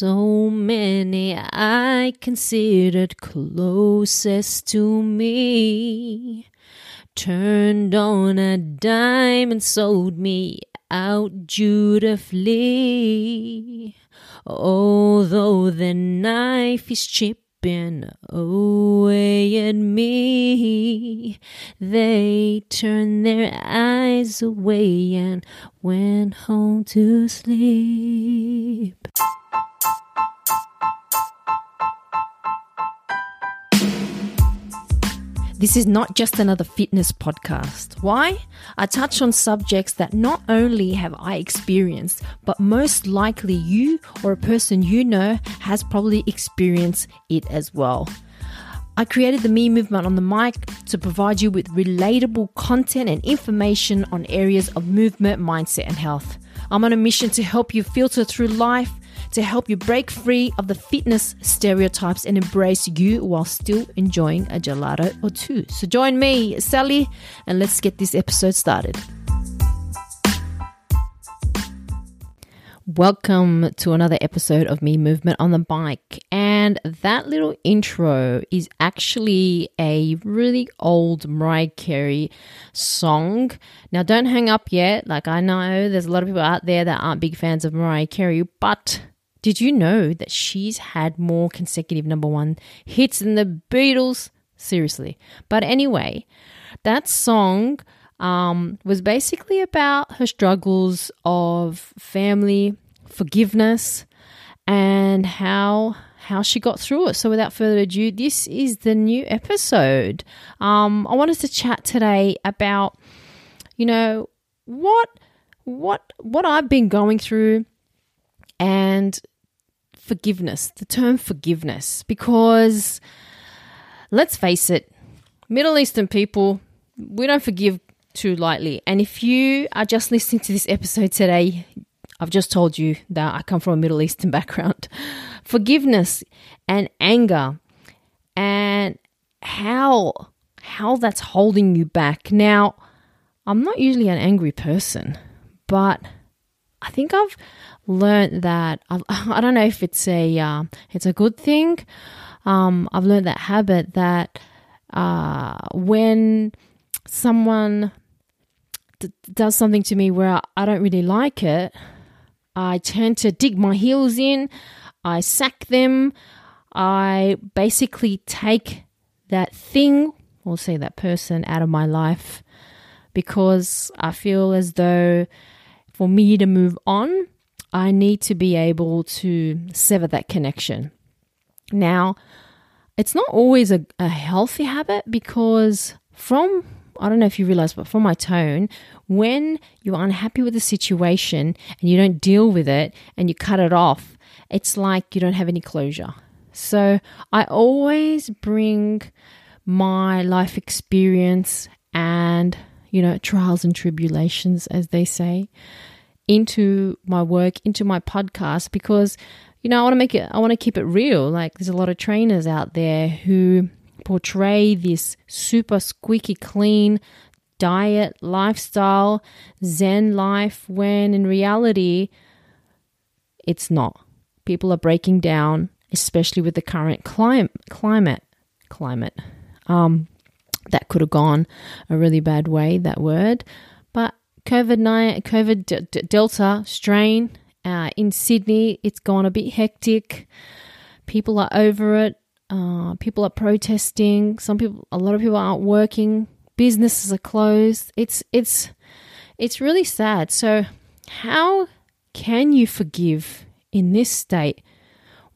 So many I considered closest to me turned on a dime and sold me out dutifully. Although the knife is chipping away at me, they turned their eyes away and went home to sleep. This is not just another fitness podcast. Why? I touch on subjects that not only have I experienced, but most likely you or a person you know has probably experienced it as well. I created the Me Movement on the mic to provide you with relatable content and information on areas of movement, mindset, and health. I'm on a mission to help you filter through life to help you break free of the fitness stereotypes and embrace you while still enjoying a gelato or two. So join me, Sally, and let's get this episode started. Welcome to another episode of Me Movement on the Bike. And that little intro is actually a really old Mariah Carey song. Now, don't hang up yet. Like, I know there's a lot of people out there that aren't big fans of Mariah Carey, but did you know that she's had more consecutive number one hits than the Beatles? Seriously. But anyway, that song um, was basically about her struggles of family, forgiveness, and how how she got through it. So without further ado, this is the new episode. Um, I wanted to chat today about, you know, what what what I've been going through and forgiveness, the term forgiveness, because let's face it, Middle Eastern people, we don't forgive too lightly. And if you are just listening to this episode today, I've just told you that I come from a Middle Eastern background. Forgiveness and anger and how how that's holding you back. Now, I'm not usually an angry person, but I think I've learned that I've, I don't know if it's a uh, it's a good thing. Um, I've learned that habit that uh, when someone d- does something to me where I don't really like it, I tend to dig my heels in. I sack them. I basically take that thing, or say that person, out of my life because I feel as though for me to move on, I need to be able to sever that connection. Now, it's not always a, a healthy habit because from I don't know if you realize, but from my tone, when you're unhappy with the situation and you don't deal with it and you cut it off, it's like you don't have any closure. So I always bring my life experience and, you know, trials and tribulations, as they say, into my work, into my podcast because you know, I want to make it I want to keep it real. Like there's a lot of trainers out there who portray this super squeaky clean diet, lifestyle, zen life when in reality it's not. People are breaking down, especially with the current climate climate climate. Um that could have gone a really bad way that word COVID nine, COVID d- d- Delta strain uh, in Sydney. It's gone a bit hectic. People are over it. Uh, people are protesting. Some people, a lot of people aren't working. Businesses are closed. It's it's it's really sad. So, how can you forgive in this state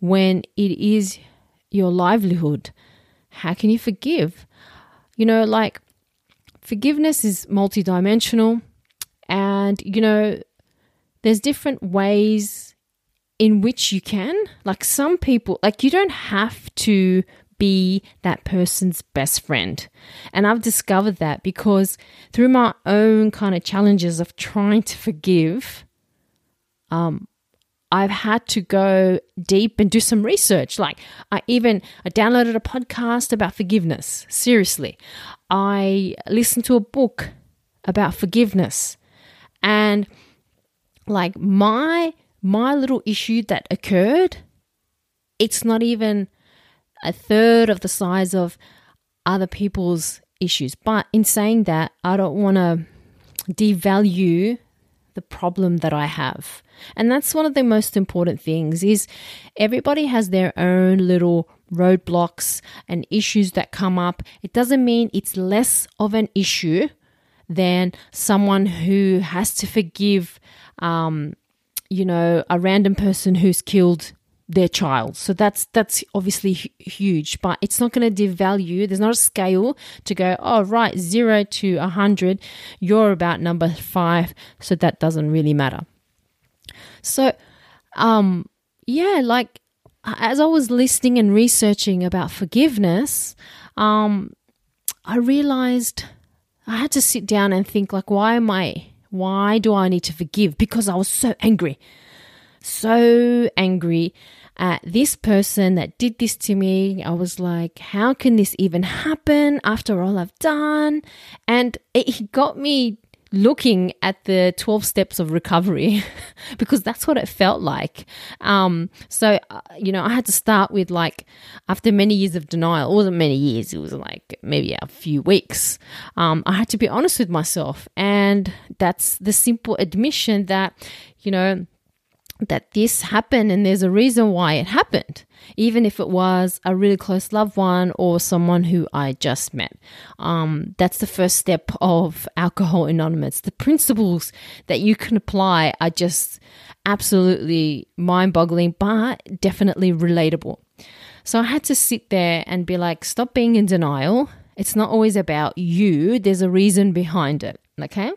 when it is your livelihood? How can you forgive? You know, like forgiveness is multidimensional. And, you know, there's different ways in which you can. Like some people, like you don't have to be that person's best friend. And I've discovered that because through my own kind of challenges of trying to forgive, um, I've had to go deep and do some research. Like I even I downloaded a podcast about forgiveness. Seriously. I listened to a book about forgiveness. And like my my little issue that occurred it's not even a third of the size of other people's issues. But in saying that, I don't want to devalue the problem that I have. And that's one of the most important things is everybody has their own little roadblocks and issues that come up. It doesn't mean it's less of an issue than someone who has to forgive um, you know, a random person who's killed their child. So that's that's obviously huge, but it's not going to devalue. There's not a scale to go, oh right, 0 to a 100, you're about number 5, so that doesn't really matter. So um yeah, like as I was listening and researching about forgiveness, um I realized I had to sit down and think like why am I why do I need to forgive? Because I was so angry. So angry at this person that did this to me. I was like, how can this even happen after all I've done? And it got me looking at the 12 steps of recovery because that's what it felt like. Um, so, uh, you know, I had to start with like, after many years of denial, it wasn't many years, it was like maybe a few weeks. Um, I had to be honest with myself. And that's the simple admission that, you know, that this happened and there's a reason why it happened, even if it was a really close loved one or someone who I just met. Um, that's the first step of Alcohol Anonymous. The principles that you can apply are just absolutely mind boggling, but definitely relatable. So I had to sit there and be like, stop being in denial. It's not always about you, there's a reason behind it. Okay.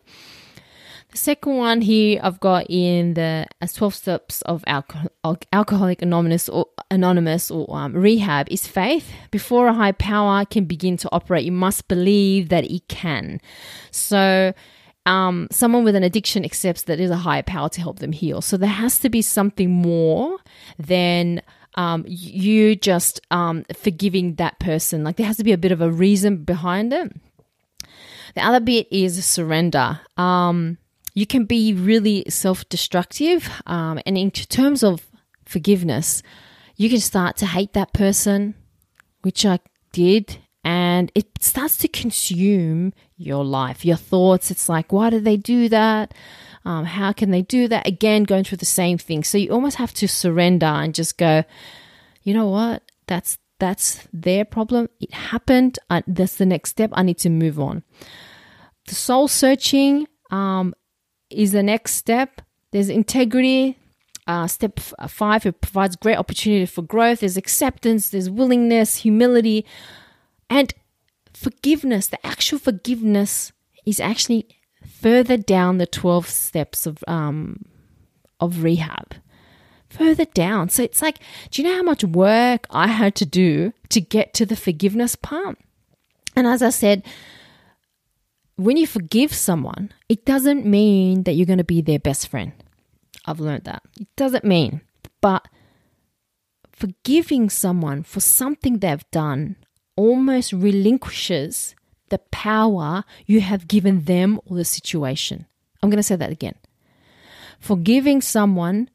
Second one here I've got in the 12 steps of alcohol, Alcoholic Anonymous or Anonymous or um, rehab is faith. Before a high power can begin to operate, you must believe that it can. So, um, someone with an addiction accepts that there's a higher power to help them heal. So there has to be something more than um, you just um, forgiving that person. Like there has to be a bit of a reason behind it. The other bit is surrender. Um, you can be really self destructive. Um, and in terms of forgiveness, you can start to hate that person, which I did. And it starts to consume your life, your thoughts. It's like, why did they do that? Um, how can they do that? Again, going through the same thing. So you almost have to surrender and just go, you know what? That's that's their problem. It happened. I, that's the next step. I need to move on. The soul searching um, is the next step. There's integrity. Uh, step five, it provides great opportunity for growth. There's acceptance, there's willingness, humility, and forgiveness. The actual forgiveness is actually further down the 12 steps of, um, of rehab. Further down. So it's like, do you know how much work I had to do to get to the forgiveness part? And as I said, when you forgive someone, it doesn't mean that you're going to be their best friend. I've learned that. It doesn't mean. But forgiving someone for something they've done almost relinquishes the power you have given them or the situation. I'm going to say that again. Forgiving someone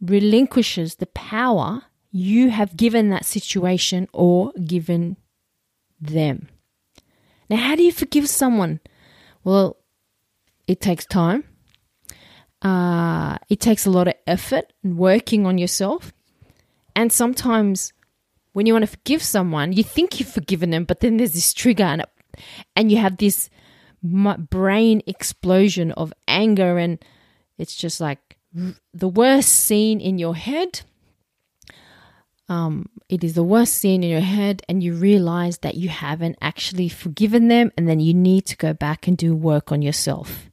relinquishes the power you have given that situation or given them. Now, how do you forgive someone well, it takes time. Uh, it takes a lot of effort and working on yourself. And sometimes when you want to forgive someone, you think you've forgiven them, but then there's this trigger and, and you have this brain explosion of anger. And it's just like the worst scene in your head um, it is the worst scene in your head, and you realize that you haven't actually forgiven them, and then you need to go back and do work on yourself.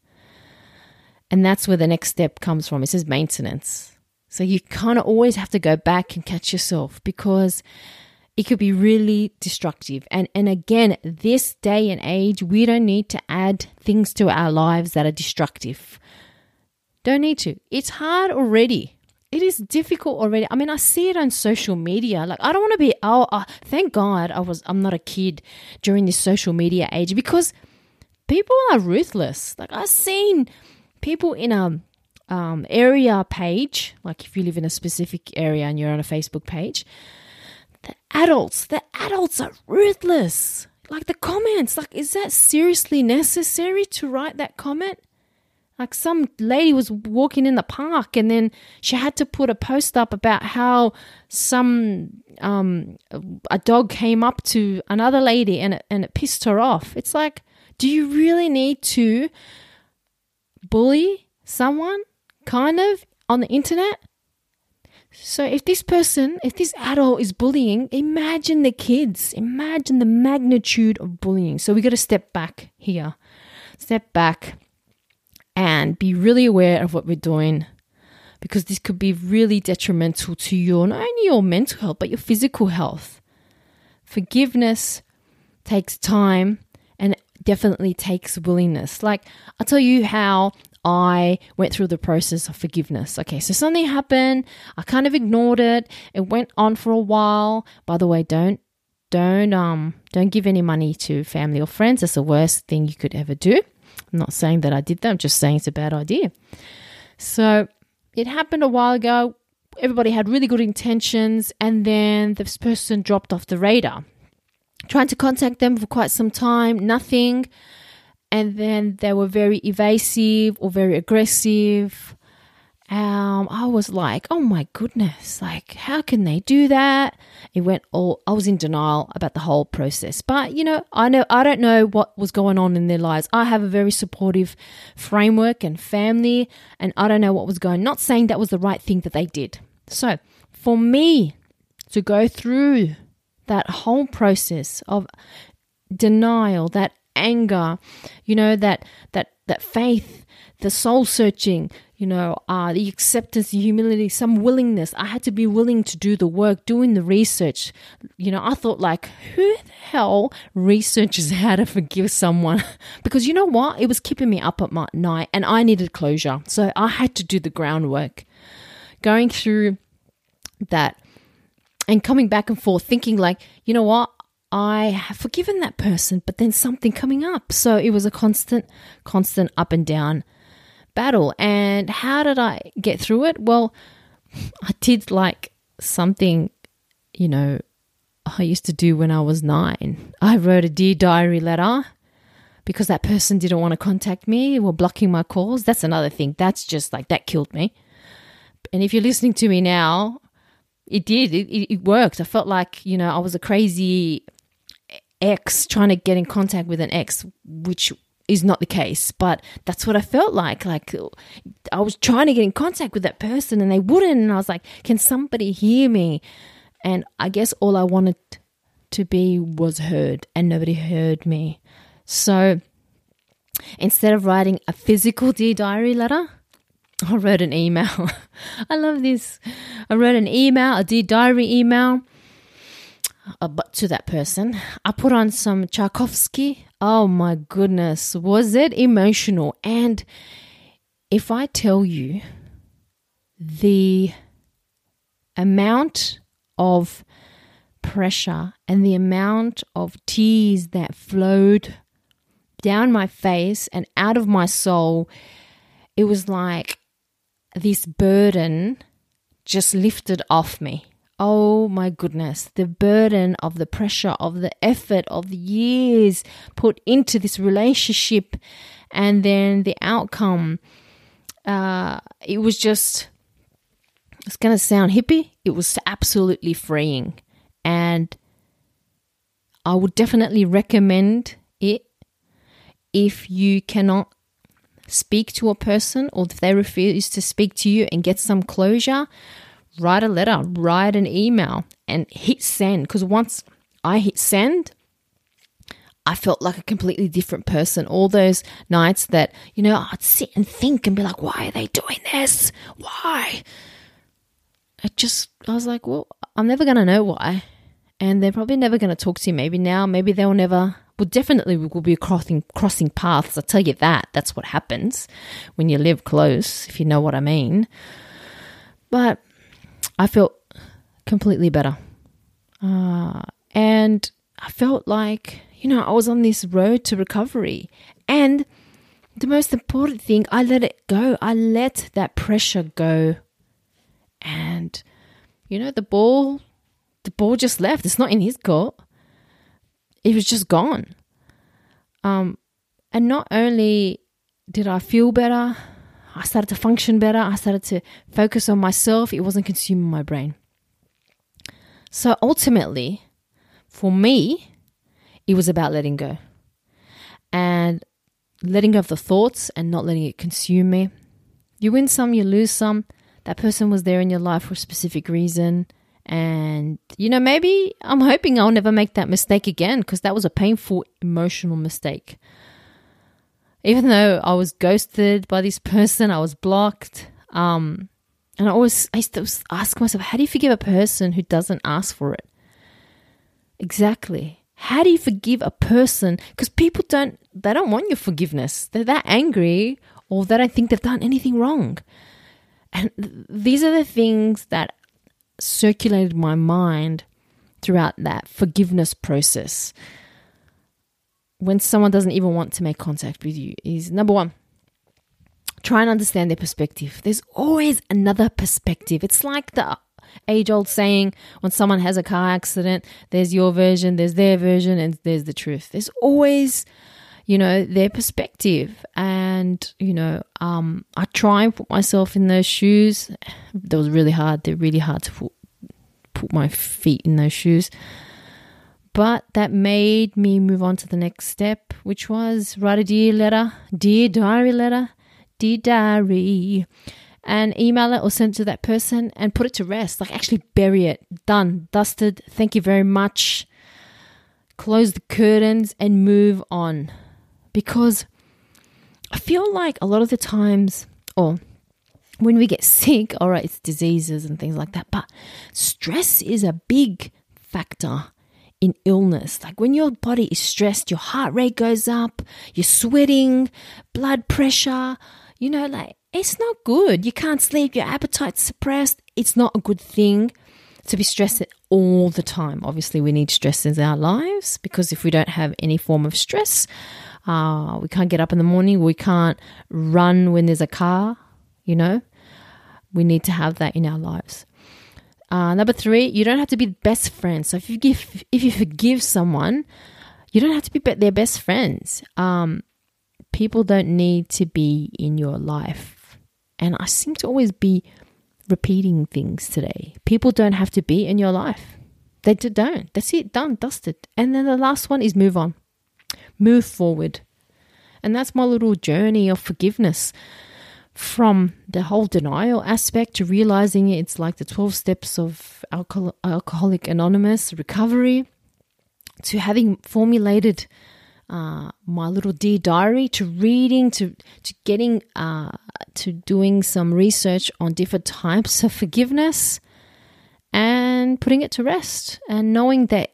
And that's where the next step comes from. It says maintenance. So you kind of always have to go back and catch yourself because it could be really destructive. And and again, this day and age, we don't need to add things to our lives that are destructive. Don't need to. It's hard already it is difficult already. I mean, I see it on social media. Like, I don't want to be. Oh, uh, thank God I was. I'm not a kid during this social media age because people are ruthless. Like I've seen people in a um, area page, like if you live in a specific area and you're on a Facebook page, the adults, the adults are ruthless. Like the comments, like, is that seriously necessary to write that comment? Like some lady was walking in the park and then she had to put a post up about how some um, a dog came up to another lady and it, and it pissed her off. It's like, do you really need to bully someone kind of on the internet? So if this person, if this adult is bullying, imagine the kids. Imagine the magnitude of bullying. So we got to step back here. Step back and be really aware of what we're doing because this could be really detrimental to your not only your mental health but your physical health. Forgiveness takes time and definitely takes willingness. Like I'll tell you how I went through the process of forgiveness. Okay, so something happened, I kind of ignored it. It went on for a while. By the way, don't don't um don't give any money to family or friends. That's the worst thing you could ever do. I'm not saying that I did that, I'm just saying it's a bad idea. So it happened a while ago. Everybody had really good intentions, and then this person dropped off the radar. Trying to contact them for quite some time, nothing. And then they were very evasive or very aggressive um, I was like, oh my goodness, like, how can they do that? It went all, I was in denial about the whole process. But, you know, I know, I don't know what was going on in their lives. I have a very supportive framework and family, and I don't know what was going Not saying that was the right thing that they did. So, for me to go through that whole process of denial, that anger, you know, that, that, that faith, the soul searching, you know, uh, the acceptance, the humility, some willingness. I had to be willing to do the work, doing the research. You know, I thought, like, who the hell researches how to forgive someone? because you know what? It was keeping me up at my night and I needed closure. So I had to do the groundwork. Going through that and coming back and forth, thinking, like, you know what? I have forgiven that person, but then something coming up. So it was a constant, constant up and down battle. And how did I get through it? Well, I did like something, you know, I used to do when I was nine. I wrote a Dear Diary letter because that person didn't want to contact me or blocking my calls. That's another thing. That's just like, that killed me. And if you're listening to me now, it did. It, it, worked. I felt like, you know, I was a crazy ex trying to get in contact with an ex, which is not the case, but that's what I felt like. Like I was trying to get in contact with that person and they wouldn't. And I was like, can somebody hear me? And I guess all I wanted to be was heard and nobody heard me. So instead of writing a physical Dear Diary letter, I wrote an email. I love this. I wrote an email, a Dear Diary email to that person. I put on some Tchaikovsky. Oh my goodness, was it emotional? And if I tell you the amount of pressure and the amount of tears that flowed down my face and out of my soul, it was like this burden just lifted off me. Oh my goodness, the burden of the pressure of the effort of the years put into this relationship and then the outcome. Uh, it was just, it's going to sound hippie. It was absolutely freeing. And I would definitely recommend it if you cannot speak to a person or if they refuse to speak to you and get some closure write a letter, write an email, and hit send. Because once I hit send, I felt like a completely different person. All those nights that, you know, I'd sit and think and be like, why are they doing this? Why? I just, I was like, well, I'm never going to know why. And they're probably never going to talk to you. Maybe now, maybe they'll never, well, definitely we will be crossing, crossing paths. I'll tell you that. That's what happens when you live close, if you know what I mean. But I felt completely better. Uh, and I felt like, you know, I was on this road to recovery. And the most important thing, I let it go. I let that pressure go. And, you know, the ball, the ball just left. It's not in his court. It was just gone. Um, and not only did I feel better, I started to function better. I started to focus on myself. It wasn't consuming my brain. So ultimately, for me, it was about letting go and letting go of the thoughts and not letting it consume me. You win some, you lose some. That person was there in your life for a specific reason. And, you know, maybe I'm hoping I'll never make that mistake again because that was a painful emotional mistake. Even though I was ghosted by this person, I was blocked. Um, and I always I used to ask myself, how do you forgive a person who doesn't ask for it? Exactly. How do you forgive a person? Because people don't they don't want your forgiveness. They're that angry or they don't think they've done anything wrong. And these are the things that circulated my mind throughout that forgiveness process. When someone doesn't even want to make contact with you, is number one, try and understand their perspective. There's always another perspective. It's like the age old saying when someone has a car accident, there's your version, there's their version, and there's the truth. There's always, you know, their perspective. And, you know, um, I try and put myself in those shoes. That was really hard. They're really hard to put, put my feet in those shoes. But that made me move on to the next step, which was write a dear letter, dear diary letter, dear diary and email it or send it to that person and put it to rest. Like actually bury it. Done. Dusted. Thank you very much. Close the curtains and move on. Because I feel like a lot of the times, or when we get sick, all right, it's diseases and things like that, but stress is a big factor in illness. Like when your body is stressed, your heart rate goes up, you're sweating, blood pressure, you know, like it's not good. You can't sleep, your appetite's suppressed. It's not a good thing to be stressed all the time. Obviously, we need stress in our lives because if we don't have any form of stress, uh, we can't get up in the morning, we can't run when there's a car, you know. We need to have that in our lives. Uh, number three, you don't have to be best friends. So if you give, if you forgive someone, you don't have to be their best friends. Um, people don't need to be in your life and I seem to always be repeating things today. People don't have to be in your life. They don't. That's it, done, dusted. And then the last one is move on, move forward. And that's my little journey of forgiveness from the whole denial aspect to realizing it's like the 12 steps of Alcohol- Alcoholic Anonymous recovery to having formulated uh, my little dear diary to reading to to getting uh, to doing some research on different types of forgiveness and putting it to rest and knowing that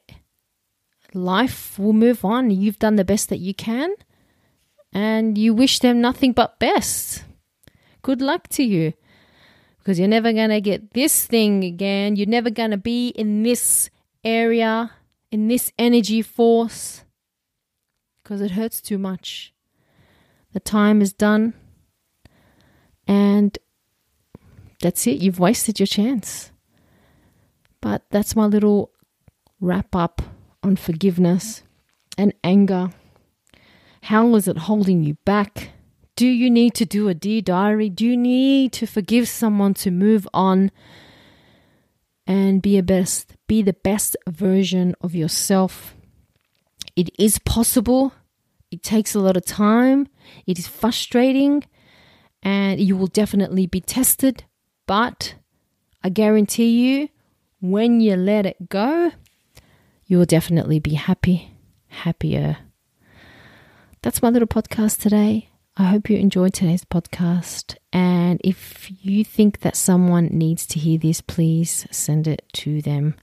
life will move on. You've done the best that you can and you wish them nothing but best. Good luck to you because you're never going to get this thing again. You're never going to be in this area, in this energy force because it hurts too much. The time is done, and that's it. You've wasted your chance. But that's my little wrap up on forgiveness and anger. How is it holding you back? Do you need to do a dear diary? Do you need to forgive someone to move on and be a best be the best version of yourself? It is possible. It takes a lot of time. It is frustrating and you will definitely be tested. But I guarantee you, when you let it go, you will definitely be happy, happier. That's my little podcast today. I hope you enjoyed today's podcast. And if you think that someone needs to hear this, please send it to them.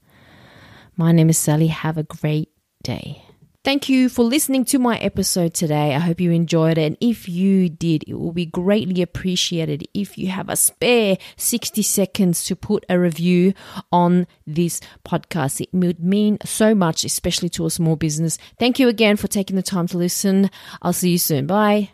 My name is Sally. Have a great day. Thank you for listening to my episode today. I hope you enjoyed it. And if you did, it will be greatly appreciated if you have a spare 60 seconds to put a review on this podcast. It would mean so much, especially to a small business. Thank you again for taking the time to listen. I'll see you soon. Bye.